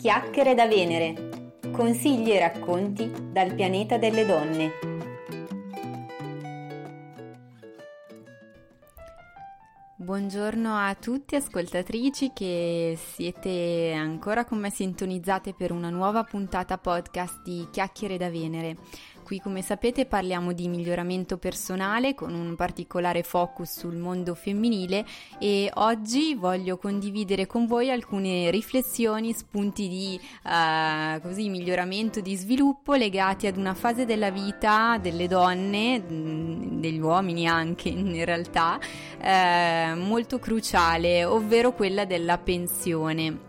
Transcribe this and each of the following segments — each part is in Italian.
Chiacchiere da Venere. Consigli e racconti dal pianeta delle donne. Buongiorno a tutti ascoltatrici che siete ancora con me sintonizzate per una nuova puntata podcast di Chiacchiere da Venere. Qui come sapete parliamo di miglioramento personale con un particolare focus sul mondo femminile e oggi voglio condividere con voi alcune riflessioni, spunti di uh, così, miglioramento, di sviluppo legati ad una fase della vita delle donne, mm, degli uomini anche in realtà, eh, molto cruciale, ovvero quella della pensione.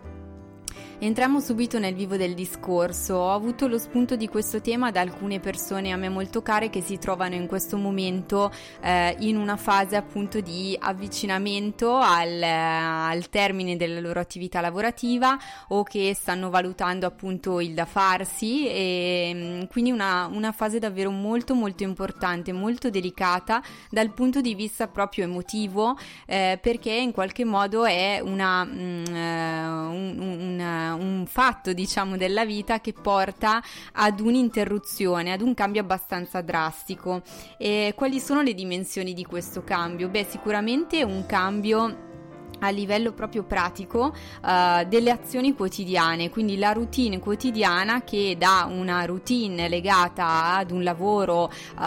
Entriamo subito nel vivo del discorso. Ho avuto lo spunto di questo tema da alcune persone a me molto care che si trovano in questo momento eh, in una fase appunto di avvicinamento al, al, termine della loro attività lavorativa o che stanno valutando appunto il da farsi e mm, quindi una, una fase davvero molto molto importante, molto delicata dal punto di vista proprio emotivo eh, perché in qualche modo è una, mm, eh, un, un un fatto, diciamo, della vita che porta ad un'interruzione, ad un cambio abbastanza drastico. E quali sono le dimensioni di questo cambio? Beh, sicuramente un cambio a livello proprio pratico uh, delle azioni quotidiane, quindi la routine quotidiana che da una routine legata ad un lavoro uh,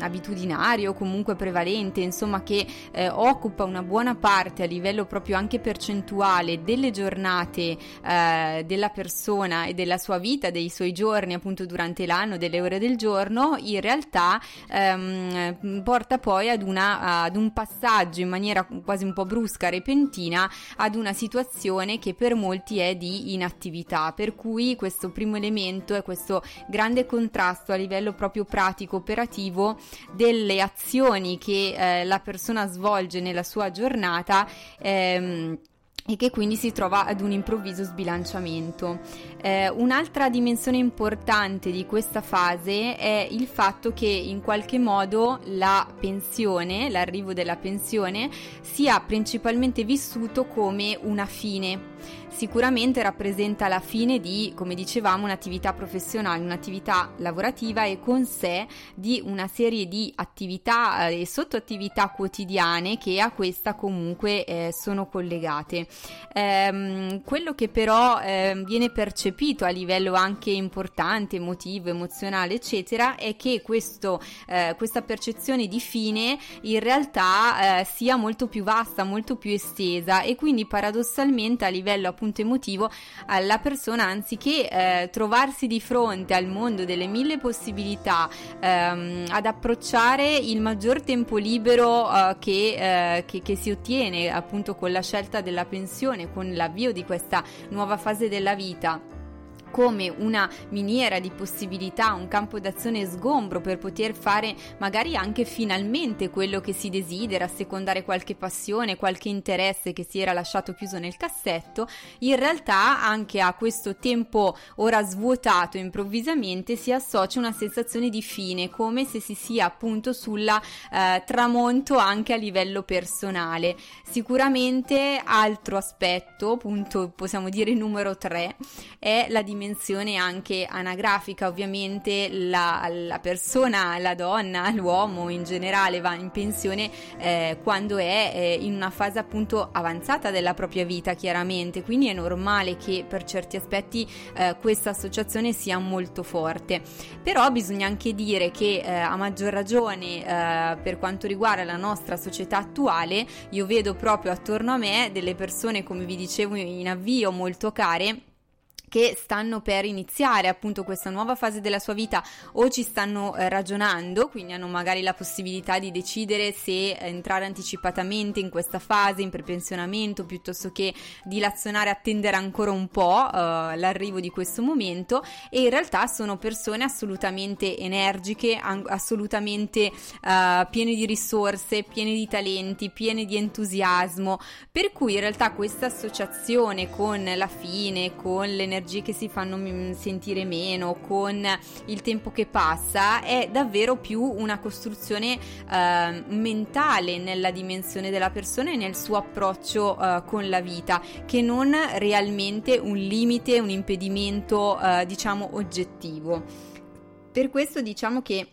abitudinario, comunque prevalente, insomma che eh, occupa una buona parte a livello proprio anche percentuale delle giornate eh, della persona e della sua vita, dei suoi giorni appunto durante l'anno, delle ore del giorno, in realtà ehm, porta poi ad, una, ad un passaggio in maniera quasi un po' brusca, repentina ad una situazione che per molti è di inattività, per cui questo primo elemento è questo grande contrasto a livello proprio pratico operativo delle azioni che eh, la persona svolge nella sua giornata ehm, e che quindi si trova ad un improvviso sbilanciamento. Eh, un'altra dimensione importante di questa fase è il fatto che in qualche modo la pensione, l'arrivo della pensione, sia principalmente vissuto come una fine sicuramente rappresenta la fine di, come dicevamo, un'attività professionale, un'attività lavorativa e con sé di una serie di attività eh, e sottoattività quotidiane che a questa comunque eh, sono collegate. Ehm, quello che però eh, viene percepito a livello anche importante, emotivo, emozionale, eccetera, è che questo, eh, questa percezione di fine in realtà eh, sia molto più vasta, molto più estesa e quindi paradossalmente a livello appunto appunto emotivo alla persona anziché eh, trovarsi di fronte al mondo delle mille possibilità ehm, ad approcciare il maggior tempo libero eh, che, eh, che, che si ottiene appunto con la scelta della pensione, con l'avvio di questa nuova fase della vita come una miniera di possibilità, un campo d'azione sgombro per poter fare magari anche finalmente quello che si desidera, secondare qualche passione, qualche interesse che si era lasciato chiuso nel cassetto, in realtà anche a questo tempo ora svuotato improvvisamente si associa una sensazione di fine, come se si sia appunto sulla eh, tramonto anche a livello personale. Sicuramente altro aspetto, appunto possiamo dire numero 3, è la dimensione dimensione anche anagrafica, ovviamente la, la, persona, la donna, l'uomo in generale va in pensione eh, quando è eh, in una fase appunto avanzata della propria vita, chiaramente, quindi è normale che per certi aspetti eh, questa associazione sia molto forte. Però bisogna anche dire che eh, a maggior ragione eh, per quanto riguarda la nostra società attuale, io vedo proprio attorno a me delle persone, come vi dicevo in avvio, molto care che stanno per iniziare appunto questa nuova fase della sua vita o ci stanno eh, ragionando, quindi hanno magari la possibilità di decidere se entrare anticipatamente in questa fase, in prepensionamento, piuttosto che dilazionare, attendere ancora un po' eh, l'arrivo di questo momento. E in realtà sono persone assolutamente energiche, an- assolutamente eh, piene di risorse, piene di talenti, piene di entusiasmo, per cui in realtà questa associazione con la fine, con l'energia energie che si fanno mm, sentire meno, con il tempo che passa, è davvero più una costruzione eh, mentale nella dimensione della persona e nel suo approccio eh, con la vita, che non realmente un limite, un impedimento, eh, diciamo, oggettivo. Per questo diciamo che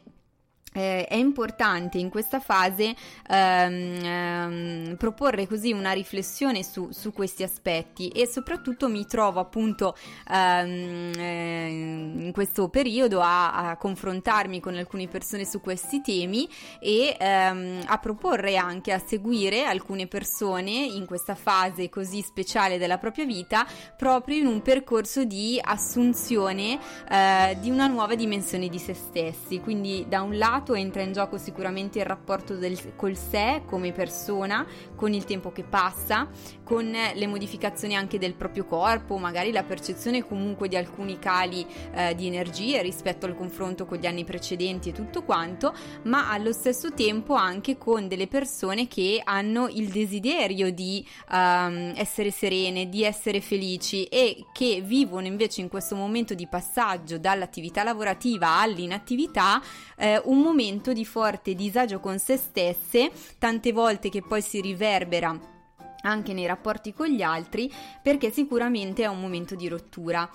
eh, è importante in questa fase ehm, ehm, proporre così una riflessione su, su, questi aspetti e soprattutto mi trovo appunto ehm, eh, in questo periodo a, a, confrontarmi con alcune persone su questi temi e ehm, a proporre anche a seguire alcune persone in questa fase così speciale della propria vita proprio in un percorso di assunzione eh, di una nuova dimensione di se stessi. Quindi da un lato lato entra in gioco sicuramente il rapporto del, col sé come persona, con il tempo che passa, con le modificazioni anche del proprio corpo, magari la percezione comunque di alcuni cali eh, di energie rispetto al confronto con gli anni precedenti e tutto quanto, ma allo stesso tempo anche con delle persone che hanno il desiderio di um, essere serene, di essere felici e che vivono invece in questo momento di passaggio dall'attività lavorativa all'inattività eh, un momento di forte disagio con se stesse, tante volte che poi si riverbera anche nei rapporti con gli altri perché sicuramente è un momento di rottura.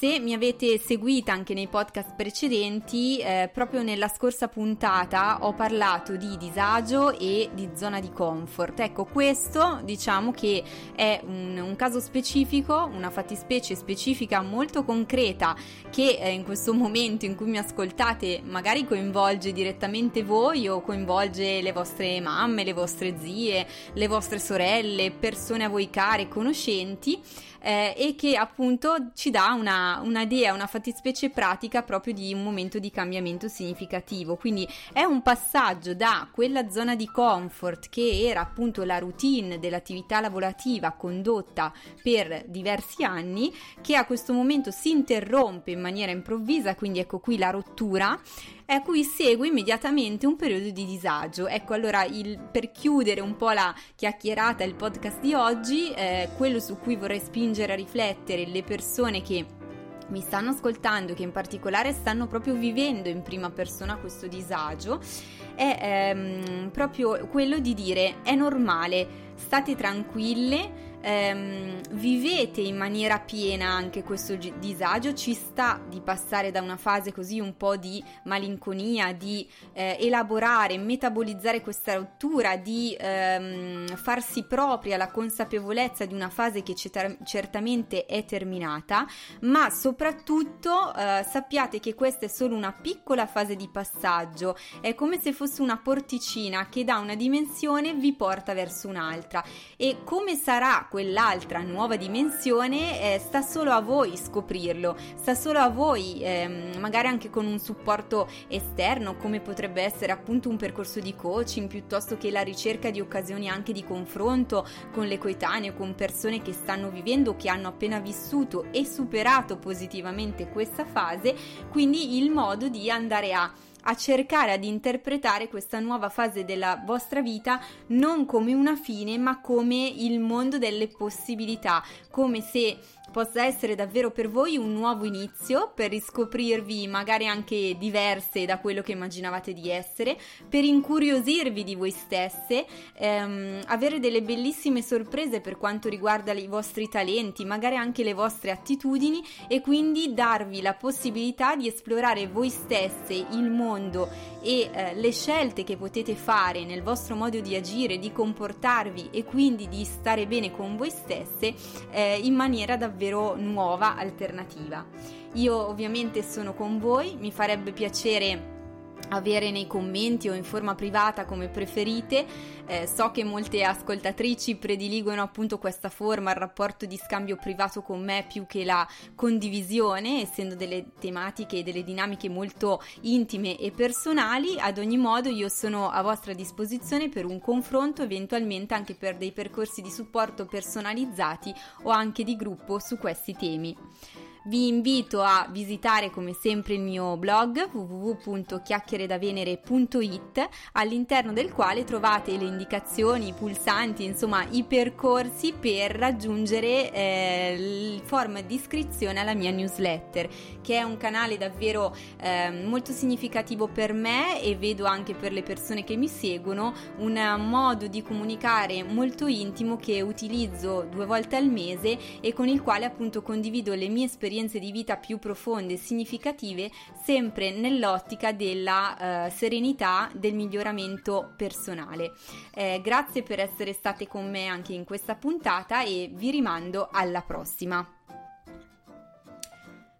Se mi avete seguita anche nei podcast precedenti, eh, proprio nella scorsa puntata ho parlato di disagio e di zona di comfort. Ecco, questo diciamo che è un, un caso specifico, una fattispecie specifica molto concreta che eh, in questo momento in cui mi ascoltate magari coinvolge direttamente voi o coinvolge le vostre mamme, le vostre zie, le vostre sorelle, persone a voi care, conoscenti eh, e che appunto ci dà una, un'idea, una fattispecie pratica proprio di un momento di cambiamento significativo. Quindi è un passaggio da quella zona di comfort che era appunto la routine dell'attività lavorativa condotta per diversi anni che a questo momento si interrompe in maniera improvvisa, quindi ecco qui la rottura a cui segue immediatamente un periodo di disagio. Ecco, allora il, per chiudere un po' la chiacchierata, il podcast di oggi, eh, quello su cui vorrei spingere a riflettere le persone che mi stanno ascoltando, che in particolare stanno proprio vivendo in prima persona questo disagio, è ehm, proprio quello di dire è normale, state tranquille ehm, vivete in maniera piena anche questo gi- disagio, ci sta di passare da una fase così un po' di malinconia, di eh, elaborare, metabolizzare questa rottura, di ehm, farsi propria la consapevolezza di una fase che cetar- certamente è terminata, ma soprattutto eh, sappiate che questa è solo una piccola fase di passaggio, è come se fosse una porticina che da una dimensione vi porta verso un'altra. E come sarà quell'altra nuova dimensione, eh, sta solo a voi scoprirlo, sta solo a voi, eh, magari anche con un supporto esterno, come potrebbe essere appunto un percorso di coaching, piuttosto che la ricerca di occasioni anche di confronto con le coetanee, con persone che stanno vivendo, che hanno appena vissuto e superato positivamente questa fase, quindi il modo di andare a a cercare ad interpretare questa nuova fase della vostra vita non come una fine, ma come il mondo delle possibilità, come se possa essere davvero per voi un nuovo inizio per riscoprirvi magari anche diverse da quello che immaginavate di essere, per incuriosirvi di voi stesse, ehm, avere delle bellissime sorprese per quanto riguarda i vostri talenti, magari anche le vostre attitudini e quindi darvi la possibilità di esplorare voi stesse, il mondo e eh, le scelte che potete fare nel vostro modo di agire, di comportarvi e quindi di stare bene con voi stesse eh, in maniera davvero nuova, alternativa. Io ovviamente sono con voi, mi farebbe piacere avere nei commenti o in forma privata come preferite. Eh, so che molte ascoltatrici prediligono appunto questa forma, il rapporto di scambio privato con me più che la condivisione, essendo delle tematiche e delle dinamiche molto intime e personali. Ad ogni modo io sono a vostra disposizione per un confronto, eventualmente anche per dei percorsi di supporto personalizzati o anche di gruppo su questi temi. Vi invito a visitare come sempre il mio blog www.chiacchieredavenere.it all'interno del quale trovate le indicazioni, i pulsanti, insomma i percorsi per raggiungere eh, il form di iscrizione alla mia newsletter che è un canale davvero eh, molto significativo per me e vedo anche per le persone che mi seguono un modo di comunicare molto intimo che utilizzo due volte al mese e con il quale appunto condivido le mie esperienze esperienze di vita più profonde e significative, sempre nell'ottica della eh, serenità, del miglioramento personale. Eh, grazie per essere state con me anche in questa puntata e vi rimando alla prossima.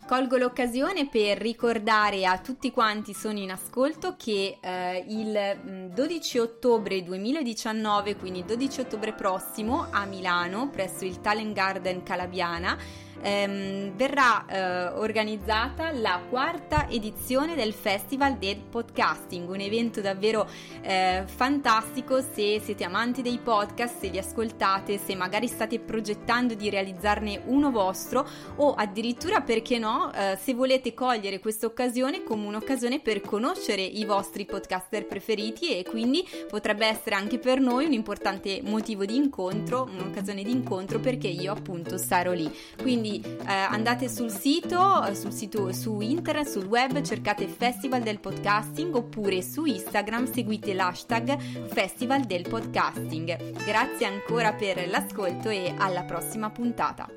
Colgo l'occasione per ricordare a tutti quanti sono in ascolto che eh, il 12 mm, ottobre 2019, quindi 12 ottobre prossimo, a Milano, presso il Talent Garden Calabiana, ehm, verrà eh, organizzata la quarta edizione del Festival del Podcasting, un evento davvero eh, fantastico se siete amanti dei podcast, se li ascoltate, se magari state progettando di realizzarne uno vostro o addirittura perché no, eh, se volete cogliere questa occasione come un'occasione per conoscere i vostri podcaster preferiti e quindi potrebbe essere anche per noi un importante motivo di incontro, un'occasione di incontro perché io appunto sarò lì. Quindi quindi eh, andate sul sito, sul sito su internet, sul web, cercate Festival del Podcasting oppure su Instagram seguite l'hashtag Festival del Podcasting. Grazie ancora per l'ascolto e alla prossima puntata.